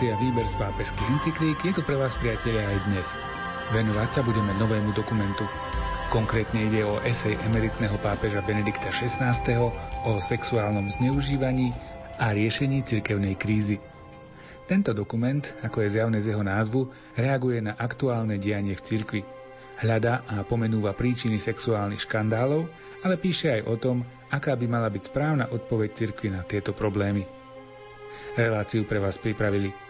Relácia Výber z pápežských encyklík je tu pre vás, priatelia, aj dnes. Venovať sa budeme novému dokumentu. Konkrétne ide o esej emeritného pápeža Benedikta XVI. o sexuálnom zneužívaní a riešení cirkevnej krízy. Tento dokument, ako je zjavné z jeho názvu, reaguje na aktuálne dianie v cirkvi. Hľada a pomenúva príčiny sexuálnych škandálov, ale píše aj o tom, aká by mala byť správna odpoveď cirkvi na tieto problémy. Reláciu pre vás pripravili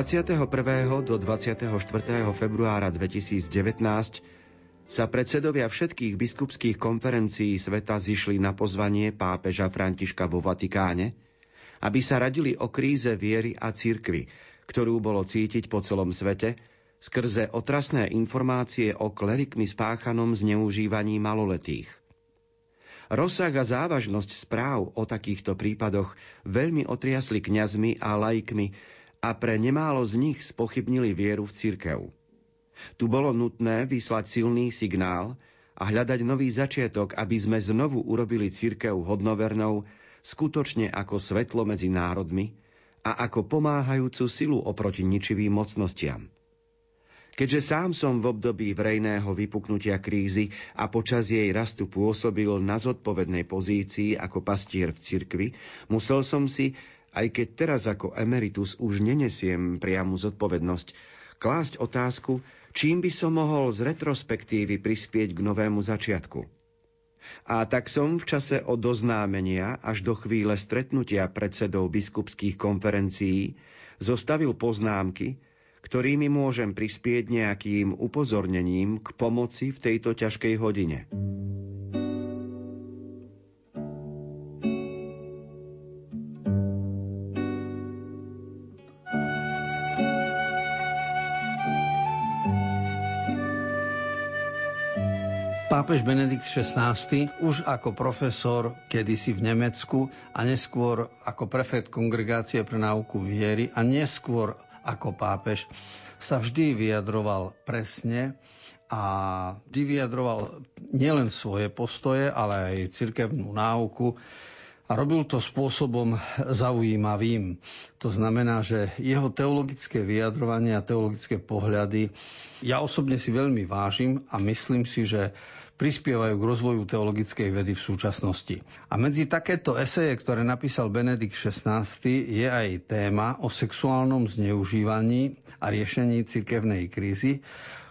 21. do 24. februára 2019 sa predsedovia všetkých biskupských konferencií sveta zišli na pozvanie pápeža Františka vo Vatikáne, aby sa radili o kríze viery a cirkvy, ktorú bolo cítiť po celom svete, skrze otrasné informácie o klerikmi spáchanom zneužívaní maloletých. Rozsah a závažnosť správ o takýchto prípadoch veľmi otriasli kňazmi a laikmi, a pre nemálo z nich spochybnili vieru v cirkev. Tu bolo nutné vyslať silný signál a hľadať nový začiatok, aby sme znovu urobili cirkev hodnovernou, skutočne ako svetlo medzi národmi a ako pomáhajúcu silu oproti ničivým mocnostiam. Keďže sám som v období verejného vypuknutia krízy a počas jej rastu pôsobil na zodpovednej pozícii ako pastier v cirkvi, musel som si aj keď teraz ako emeritus už nenesiem priamu zodpovednosť, klásť otázku, čím by som mohol z retrospektívy prispieť k novému začiatku. A tak som v čase od oznámenia až do chvíle stretnutia predsedov biskupských konferencií zostavil poznámky, ktorými môžem prispieť nejakým upozornením k pomoci v tejto ťažkej hodine. Pápež Benedikt XVI už ako profesor kedysi v Nemecku a neskôr ako prefekt kongregácie pre náuku viery a neskôr ako pápež sa vždy vyjadroval presne a vyjadroval nielen svoje postoje, ale aj cirkevnú náuku, a robil to spôsobom zaujímavým. To znamená, že jeho teologické vyjadrovanie a teologické pohľady ja osobne si veľmi vážim a myslím si, že prispievajú k rozvoju teologickej vedy v súčasnosti. A medzi takéto eseje, ktoré napísal Benedikt XVI, je aj téma o sexuálnom zneužívaní a riešení cirkevnej krízy,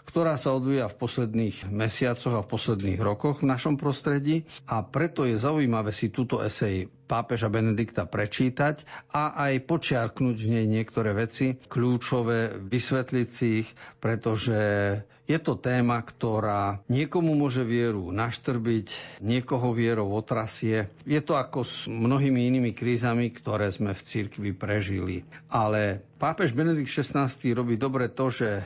ktorá sa odvíja v posledných mesiacoch a v posledných rokoch v našom prostredí. A preto je zaujímavé si túto esej pápeža Benedikta prečítať a aj počiarknúť v nej niektoré veci, kľúčové, vysvetliť si ich, pretože je to téma, ktorá niekomu môže vieru naštrbiť, niekoho vierou otrasie. Je to ako s mnohými inými krízami, ktoré sme v cirkvi prežili. Ale pápež Benedikt XVI robí dobre to, že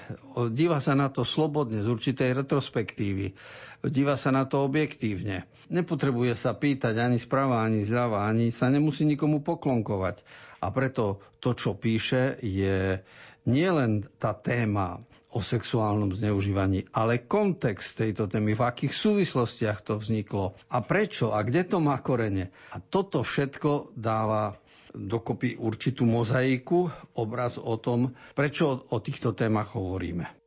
díva sa na to slobodne, z určitej retrospektívy. Díva sa na to objektívne. Nepotrebuje sa pýtať ani sprava, ani zľava, ani sa nemusí nikomu poklonkovať. A preto to, čo píše, je nielen tá téma o sexuálnom zneužívaní, ale kontext tejto témy, v akých súvislostiach to vzniklo a prečo a kde to má korene. A toto všetko dáva dokopy určitú mozaiku, obraz o tom, prečo o týchto témach hovoríme.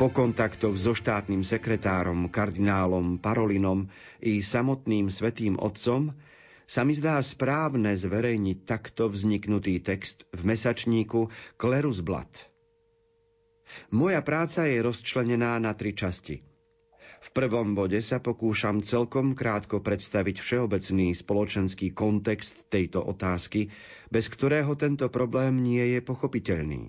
Po kontaktoch so štátnym sekretárom, kardinálom Parolinom i samotným svetým otcom sa mi zdá správne zverejniť takto vzniknutý text v mesačníku Klerus Blat. Moja práca je rozčlenená na tri časti. V prvom bode sa pokúšam celkom krátko predstaviť všeobecný spoločenský kontext tejto otázky, bez ktorého tento problém nie je pochopiteľný.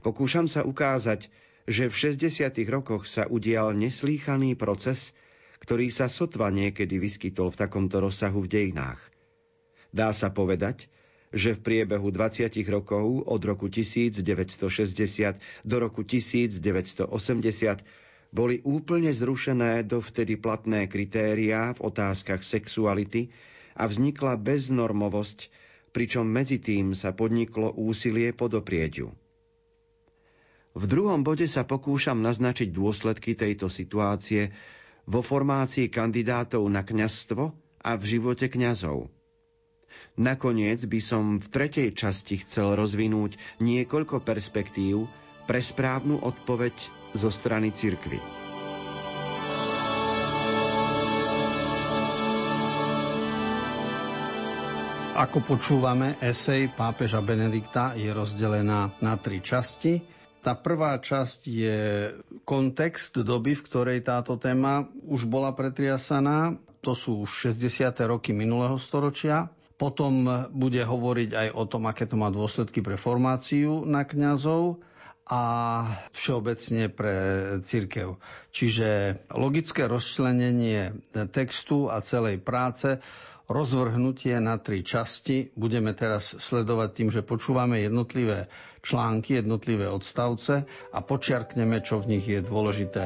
Pokúšam sa ukázať, že v 60. rokoch sa udial neslýchaný proces, ktorý sa sotva niekedy vyskytol v takomto rozsahu v dejinách. Dá sa povedať, že v priebehu 20 rokov od roku 1960 do roku 1980 boli úplne zrušené dovtedy platné kritériá v otázkach sexuality a vznikla beznormovosť, pričom medzi tým sa podniklo úsilie podoprieť ju. V druhom bode sa pokúšam naznačiť dôsledky tejto situácie vo formácii kandidátov na kňazstvo a v živote kňazov. Nakoniec by som v tretej časti chcel rozvinúť niekoľko perspektív pre správnu odpoveď zo strany cirkvy. Ako počúvame, esej pápeža Benedikta je rozdelená na tri časti – tá prvá časť je kontext doby, v ktorej táto téma už bola pretriasaná. To sú už 60. roky minulého storočia. Potom bude hovoriť aj o tom, aké to má dôsledky pre formáciu na kňazov a všeobecne pre církev. Čiže logické rozčlenenie textu a celej práce rozvrhnutie na tri časti. Budeme teraz sledovať tým, že počúvame jednotlivé články, jednotlivé odstavce a počiarkneme, čo v nich je dôležité.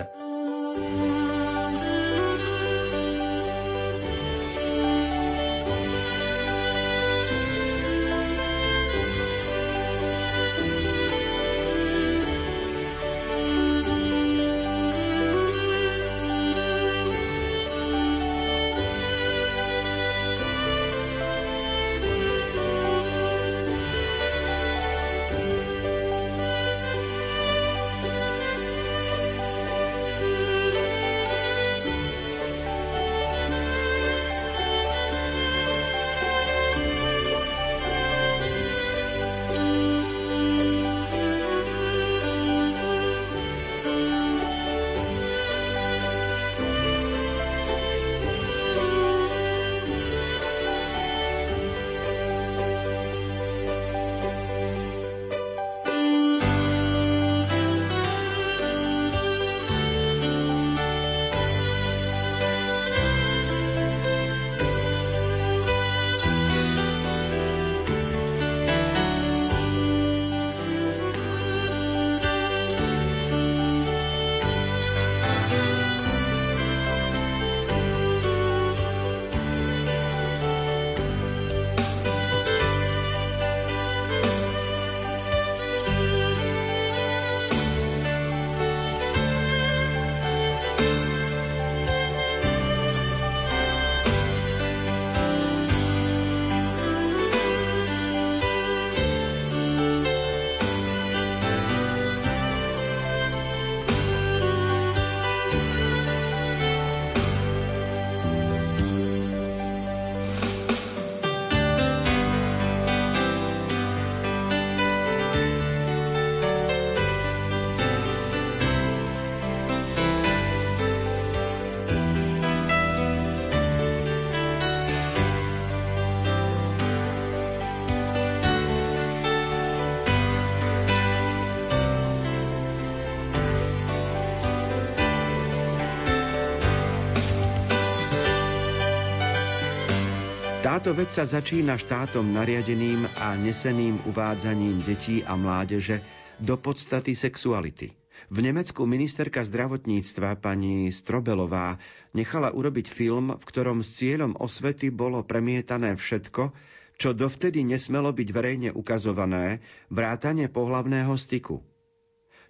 Táto vec sa začína štátom nariadeným a neseným uvádzaním detí a mládeže do podstaty sexuality. V Nemecku ministerka zdravotníctva pani Strobelová nechala urobiť film, v ktorom s cieľom osvety bolo premietané všetko, čo dovtedy nesmelo byť verejne ukazované, vrátane pohlavného styku.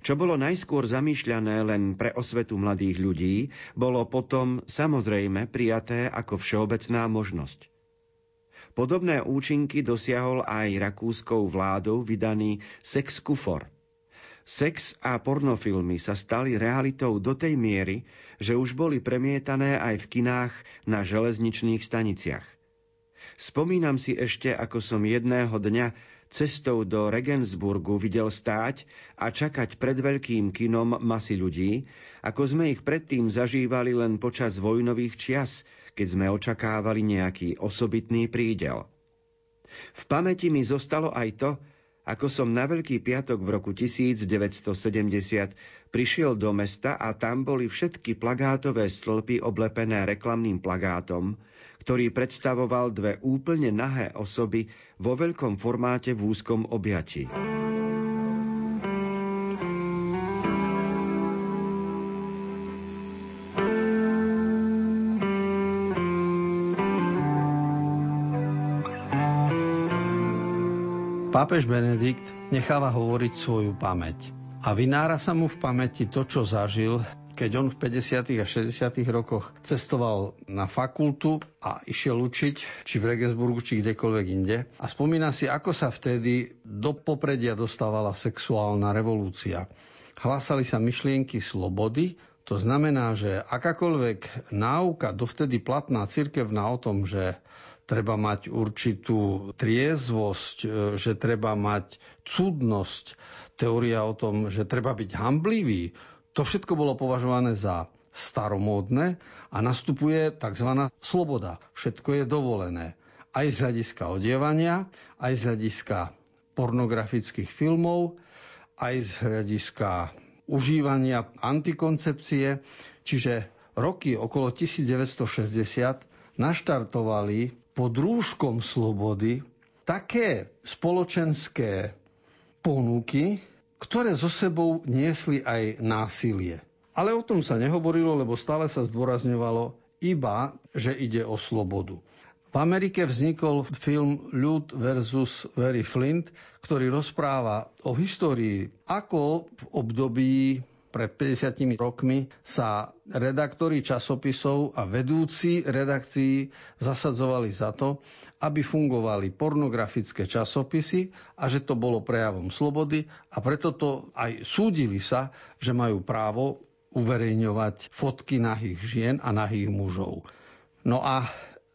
Čo bolo najskôr zamýšľané len pre osvetu mladých ľudí, bolo potom samozrejme prijaté ako všeobecná možnosť. Podobné účinky dosiahol aj rakúskou vládou vydaný Sex Kufor. Sex a pornofilmy sa stali realitou do tej miery, že už boli premietané aj v kinách na železničných staniciach. Spomínam si ešte, ako som jedného dňa cestou do Regensburgu videl stáť a čakať pred veľkým kinom masy ľudí, ako sme ich predtým zažívali len počas vojnových čias, keď sme očakávali nejaký osobitný prídel. V pamäti mi zostalo aj to, ako som na Veľký piatok v roku 1970 prišiel do mesta a tam boli všetky plagátové stĺpy oblepené reklamným plagátom, ktorý predstavoval dve úplne nahé osoby vo veľkom formáte v úzkom objati. Pápež Benedikt necháva hovoriť svoju pamäť. A vynára sa mu v pamäti to, čo zažil, keď on v 50. a 60. rokoch cestoval na fakultu a išiel učiť, či v Regensburgu, či kdekoľvek inde. A spomína si, ako sa vtedy do popredia dostávala sexuálna revolúcia. Hlásali sa myšlienky slobody, to znamená, že akákoľvek náuka dovtedy platná cirkevná o tom, že treba mať určitú triezvosť, e, že treba mať cudnosť, teória o tom, že treba byť hamblivý. To všetko bolo považované za staromódne a nastupuje tzv. sloboda. Všetko je dovolené. Aj z hľadiska odievania, aj z hľadiska pornografických filmov, aj z hľadiska užívania antikoncepcie. Čiže roky okolo 1960 naštartovali pod rúškom slobody také spoločenské ponuky, ktoré zo sebou niesli aj násilie. Ale o tom sa nehovorilo, lebo stále sa zdôrazňovalo iba, že ide o slobodu. V Amerike vznikol film Ľud versus Very Flint, ktorý rozpráva o histórii, ako v období pred 50 rokmi sa redaktori časopisov a vedúci redakcií zasadzovali za to, aby fungovali pornografické časopisy a že to bolo prejavom slobody a preto to aj súdili sa, že majú právo uverejňovať fotky nahých žien a nahých mužov. No a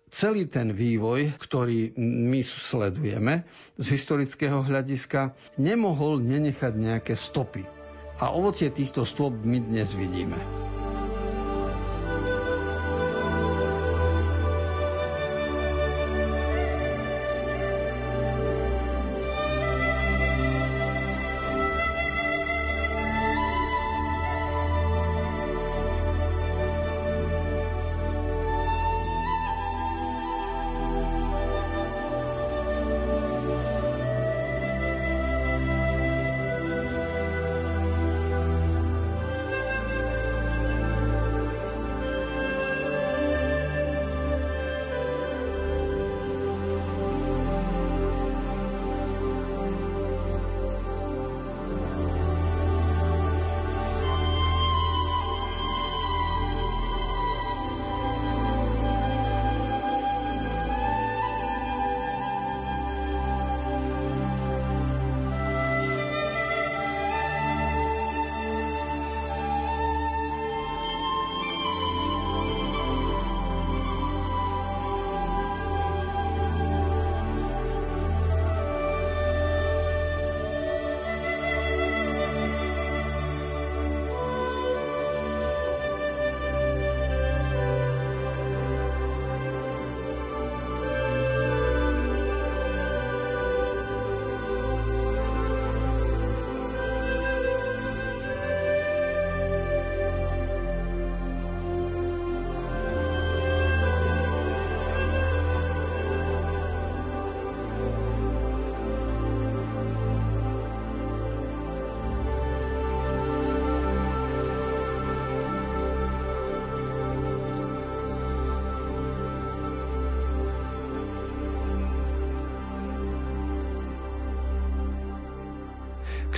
celý ten vývoj, ktorý my sledujeme z historického hľadiska, nemohol nenechať nejaké stopy. A ovocie týchto stôp my dnes vidíme.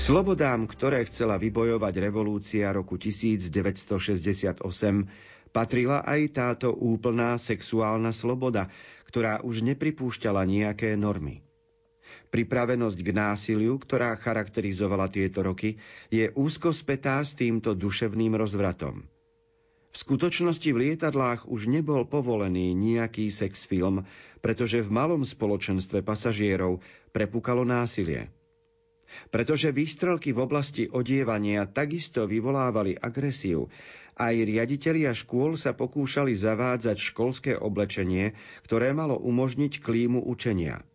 Slobodám, ktoré chcela vybojovať revolúcia roku 1968, patrila aj táto úplná sexuálna sloboda, ktorá už nepripúšťala nejaké normy. Pripravenosť k násiliu, ktorá charakterizovala tieto roky, je úzko spätá s týmto duševným rozvratom. V skutočnosti v lietadlách už nebol povolený nejaký sex film, pretože v malom spoločenstve pasažierov prepukalo násilie. Pretože výstrelky v oblasti odievania takisto vyvolávali agresiu, aj riaditelia škôl sa pokúšali zavádzať školské oblečenie, ktoré malo umožniť klímu učenia.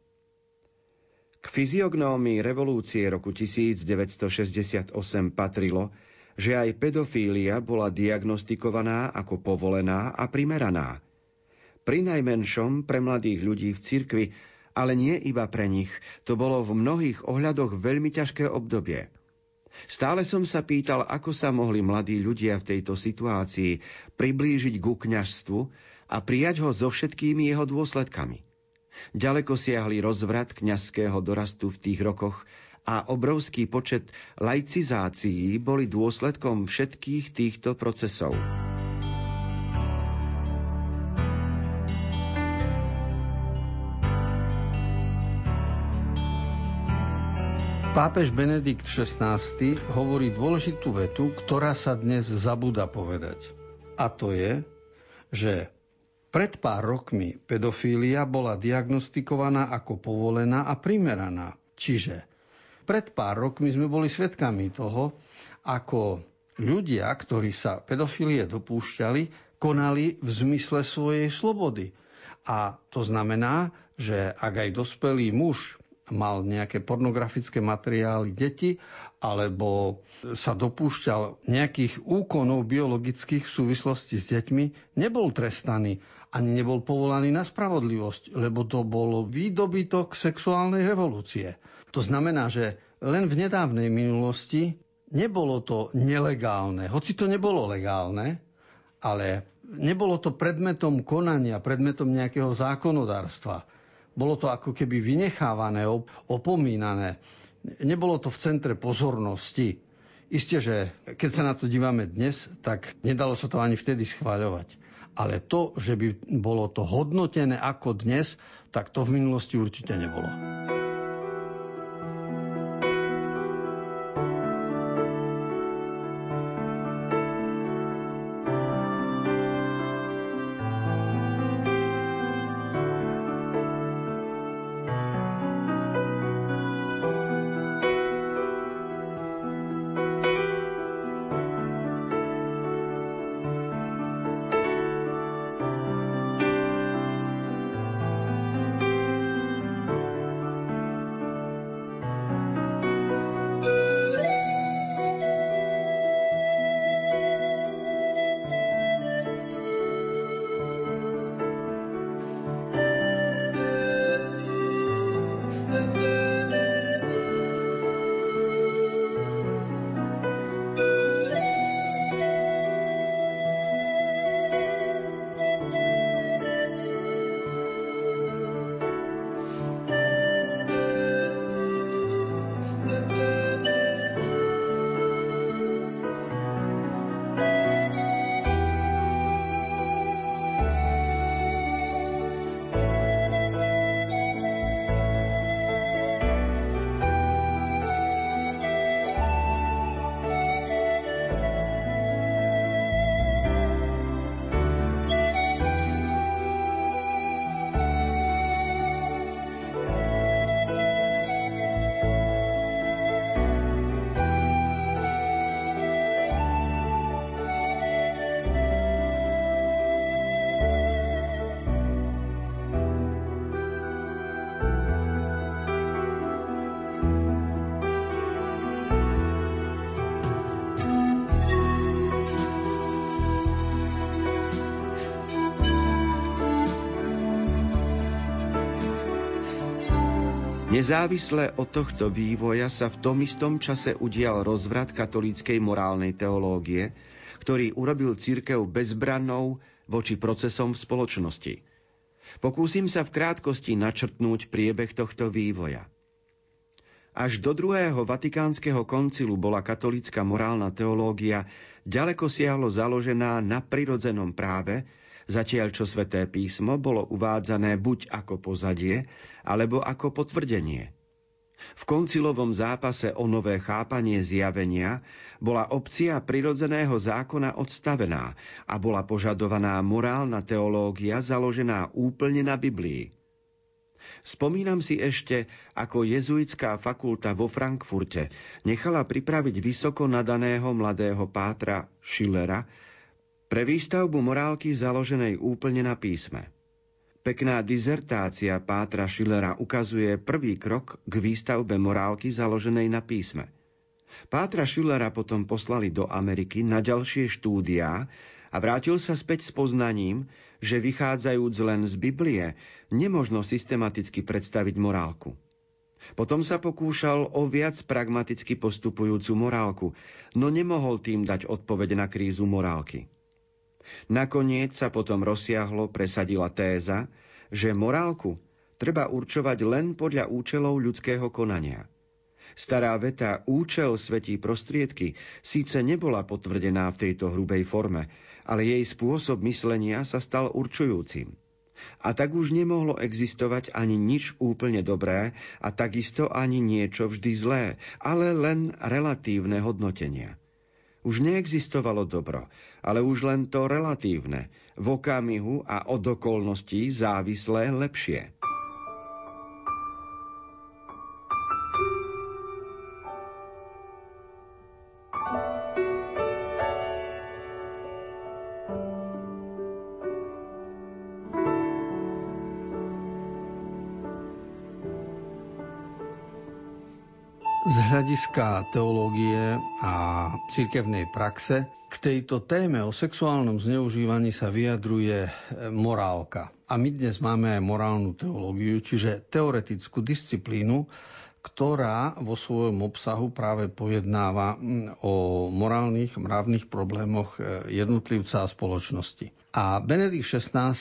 K fyziognómii revolúcie roku 1968 patrilo, že aj pedofília bola diagnostikovaná ako povolená a primeraná. Pri najmenšom pre mladých ľudí v cirkvi, ale nie iba pre nich, to bolo v mnohých ohľadoch veľmi ťažké obdobie. Stále som sa pýtal, ako sa mohli mladí ľudia v tejto situácii priblížiť ku kňažstvu a prijať ho so všetkými jeho dôsledkami. Ďaleko siahli rozvrat kňazského dorastu v tých rokoch a obrovský počet laicizácií boli dôsledkom všetkých týchto procesov. Pápež Benedikt XVI hovorí dôležitú vetu, ktorá sa dnes zabúda povedať. A to je, že pred pár rokmi pedofília bola diagnostikovaná ako povolená a primeraná. Čiže pred pár rokmi sme boli svedkami toho, ako ľudia, ktorí sa pedofílie dopúšťali, konali v zmysle svojej slobody. A to znamená, že ak aj dospelý muž mal nejaké pornografické materiály deti, alebo sa dopúšťal nejakých úkonov biologických v súvislosti s deťmi, nebol trestaný ani nebol povolaný na spravodlivosť, lebo to bol výdobytok sexuálnej revolúcie. To znamená, že len v nedávnej minulosti nebolo to nelegálne, hoci to nebolo legálne, ale nebolo to predmetom konania, predmetom nejakého zákonodárstva. Bolo to ako keby vynechávané, opomínané. Nebolo to v centre pozornosti. Isté, že keď sa na to dívame dnes, tak nedalo sa to ani vtedy schváľovať ale to, že by bolo to hodnotené ako dnes, tak to v minulosti určite nebolo. Nezávisle od tohto vývoja sa v tom istom čase udial rozvrat katolíckej morálnej teológie, ktorý urobil církev bezbrannou voči procesom v spoločnosti. Pokúsim sa v krátkosti načrtnúť priebeh tohto vývoja. Až do druhého vatikánskeho koncilu bola katolícka morálna teológia ďaleko siahlo založená na prirodzenom práve, zatiaľ čo sveté písmo bolo uvádzané buď ako pozadie, alebo ako potvrdenie. V koncilovom zápase o nové chápanie zjavenia bola opcia prirodzeného zákona odstavená a bola požadovaná morálna teológia založená úplne na Biblii. Spomínam si ešte, ako jezuitská fakulta vo Frankfurte nechala pripraviť vysoko nadaného mladého pátra Schillera pre výstavbu morálky založenej úplne na písme. Pekná dizertácia Pátra Schillera ukazuje prvý krok k výstavbe morálky založenej na písme. Pátra Schillera potom poslali do Ameriky na ďalšie štúdiá a vrátil sa späť s poznaním, že vychádzajúc len z Biblie, nemožno systematicky predstaviť morálku. Potom sa pokúšal o viac pragmaticky postupujúcu morálku, no nemohol tým dať odpoveď na krízu morálky. Nakoniec sa potom rozsiahlo presadila téza, že morálku treba určovať len podľa účelov ľudského konania. Stará veta účel svetí prostriedky síce nebola potvrdená v tejto hrubej forme, ale jej spôsob myslenia sa stal určujúcim. A tak už nemohlo existovať ani nič úplne dobré a takisto ani niečo vždy zlé, ale len relatívne hodnotenia. Už neexistovalo dobro, ale už len to relatívne, v okamihu a od okolností závislé lepšie. Hľadiska teológie a cirkevnej praxe k tejto téme o sexuálnom zneužívaní sa vyjadruje e, morálka. A my dnes máme aj morálnu teológiu, čiže teoretickú disciplínu, ktorá vo svojom obsahu práve pojednáva o morálnych, mravných problémoch e, jednotlivca a spoločnosti. A Benedikt XVI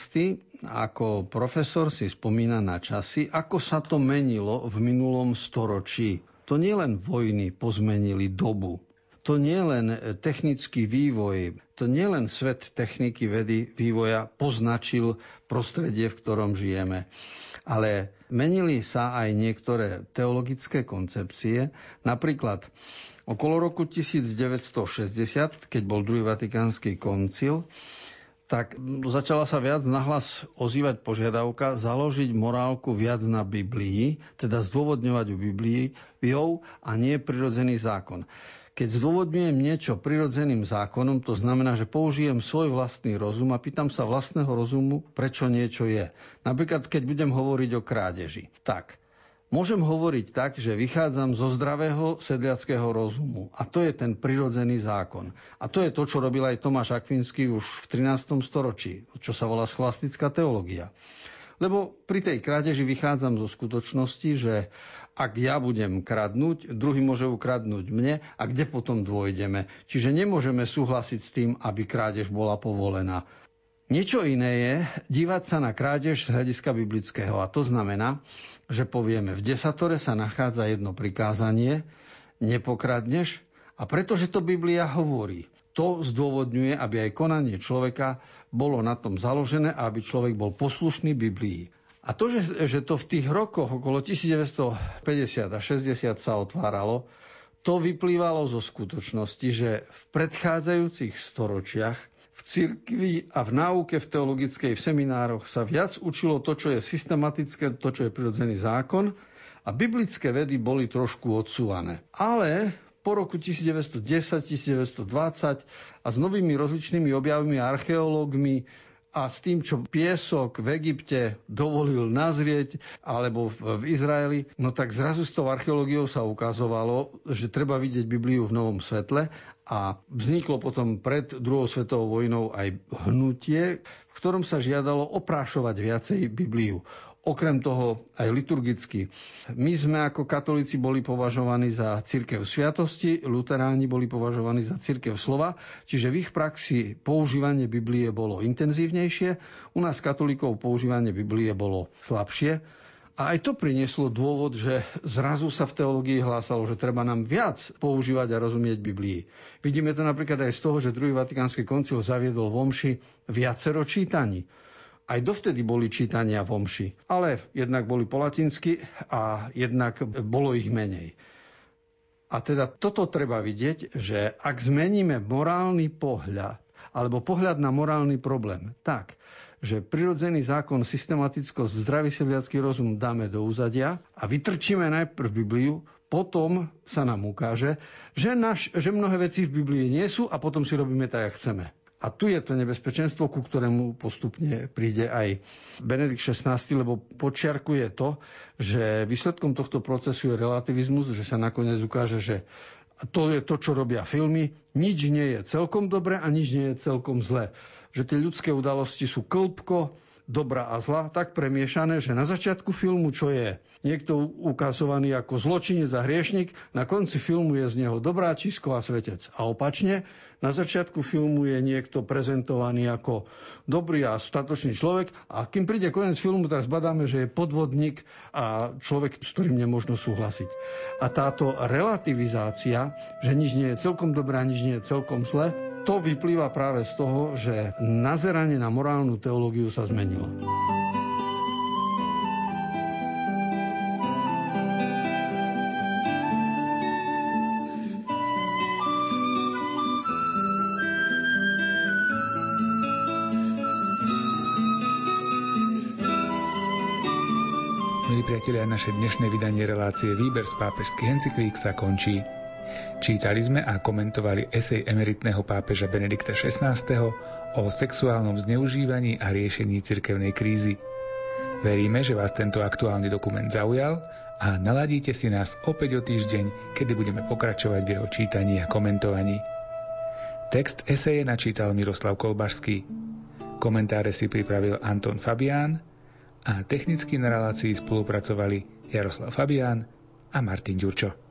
ako profesor si spomína na časy, ako sa to menilo v minulom storočí to nielen vojny pozmenili dobu, to nielen technický vývoj, to nielen svet techniky, vedy, vývoja poznačil prostredie, v ktorom žijeme, ale menili sa aj niektoré teologické koncepcie. Napríklad okolo roku 1960, keď bol druhý vatikánsky koncil, tak začala sa viac nahlas ozývať požiadavka založiť morálku viac na Biblii, teda zdôvodňovať u Biblii jou a nie prirodzený zákon. Keď zdôvodňujem niečo prirodzeným zákonom, to znamená, že použijem svoj vlastný rozum a pýtam sa vlastného rozumu, prečo niečo je. Napríklad, keď budem hovoriť o krádeži. Tak, Môžem hovoriť tak, že vychádzam zo zdravého sedliackého rozumu. A to je ten prirodzený zákon. A to je to, čo robil aj Tomáš Akvinský už v 13. storočí, čo sa volá scholastická teológia. Lebo pri tej krádeži vychádzam zo skutočnosti, že ak ja budem kradnúť, druhý môže ukradnúť mne a kde potom dôjdeme. Čiže nemôžeme súhlasiť s tým, aby krádež bola povolená. Niečo iné je dívať sa na krádež z hľadiska biblického. A to znamená, že povieme, v desatore sa nachádza jedno prikázanie, nepokradneš, a pretože to Biblia hovorí, to zdôvodňuje, aby aj konanie človeka bolo na tom založené a aby človek bol poslušný Biblii. A to, že, že to v tých rokoch okolo 1950 a 60 sa otváralo, to vyplývalo zo skutočnosti, že v predchádzajúcich storočiach v cirkvi a v náuke, v teologickej, v seminároch sa viac učilo to, čo je systematické, to, čo je prirodzený zákon a biblické vedy boli trošku odsúvané. Ale po roku 1910, 1920 a s novými rozličnými objavmi archeológmi a s tým, čo piesok v Egypte dovolil nazrieť, alebo v, v Izraeli, no tak zrazu s tou archeológiou sa ukazovalo, že treba vidieť Bibliu v novom svetle a vzniklo potom pred druhou svetovou vojnou aj hnutie, v ktorom sa žiadalo oprášovať viacej Bibliu. Okrem toho aj liturgicky. My sme ako katolíci boli považovaní za církev sviatosti, luteráni boli považovaní za církev slova, čiže v ich praxi používanie Biblie bolo intenzívnejšie, u nás katolíkov používanie Biblie bolo slabšie. A aj to prinieslo dôvod, že zrazu sa v teológii hlásalo, že treba nám viac používať a rozumieť Biblii. Vidíme to napríklad aj z toho, že druhý Vatikánsky koncil zaviedol v viacero čítaní. Aj dovtedy boli čítania v omši, ale jednak boli po latinsky a jednak bolo ich menej. A teda toto treba vidieť, že ak zmeníme morálny pohľad, alebo pohľad na morálny problém, tak, že prirodzený zákon systematicko zdravý sedliacký rozum dáme do úzadia a vytrčíme najprv Bibliu, potom sa nám ukáže, že, naš, že mnohé veci v Biblii nie sú a potom si robíme tak, jak chceme. A tu je to nebezpečenstvo, ku ktorému postupne príde aj Benedikt XVI, lebo počiarkuje to, že výsledkom tohto procesu je relativizmus, že sa nakoniec ukáže, že to je to, čo robia filmy. Nič nie je celkom dobre a nič nie je celkom zle. Že tie ľudské udalosti sú klbko, dobra a zla tak premiešané, že na začiatku filmu, čo je niekto ukazovaný ako zločinec a hriešnik, na konci filmu je z neho dobráčisko a svetec. A opačne, na začiatku filmu je niekto prezentovaný ako dobrý a statočný človek a kým príde koniec filmu, tak zbadáme, že je podvodník a človek, s ktorým nemôžno súhlasiť. A táto relativizácia, že nič nie je celkom dobré a nič nie je celkom zle, to vyplýva práve z toho, že nazeranie na morálnu teológiu sa zmenilo. Milí priatelia, naše dnešné vydanie relácie Výber z pápežských encyklík sa končí. Čítali sme a komentovali esej emeritného pápeža Benedikta XVI. o sexuálnom zneužívaní a riešení cirkevnej krízy. Veríme, že vás tento aktuálny dokument zaujal a naladíte si nás opäť o týždeň, kedy budeme pokračovať v jeho čítaní a komentovaní. Text eseje načítal Miroslav Kolbašský. Komentáre si pripravil Anton Fabián a technicky na relácii spolupracovali Jaroslav Fabián a Martin Ďurčo.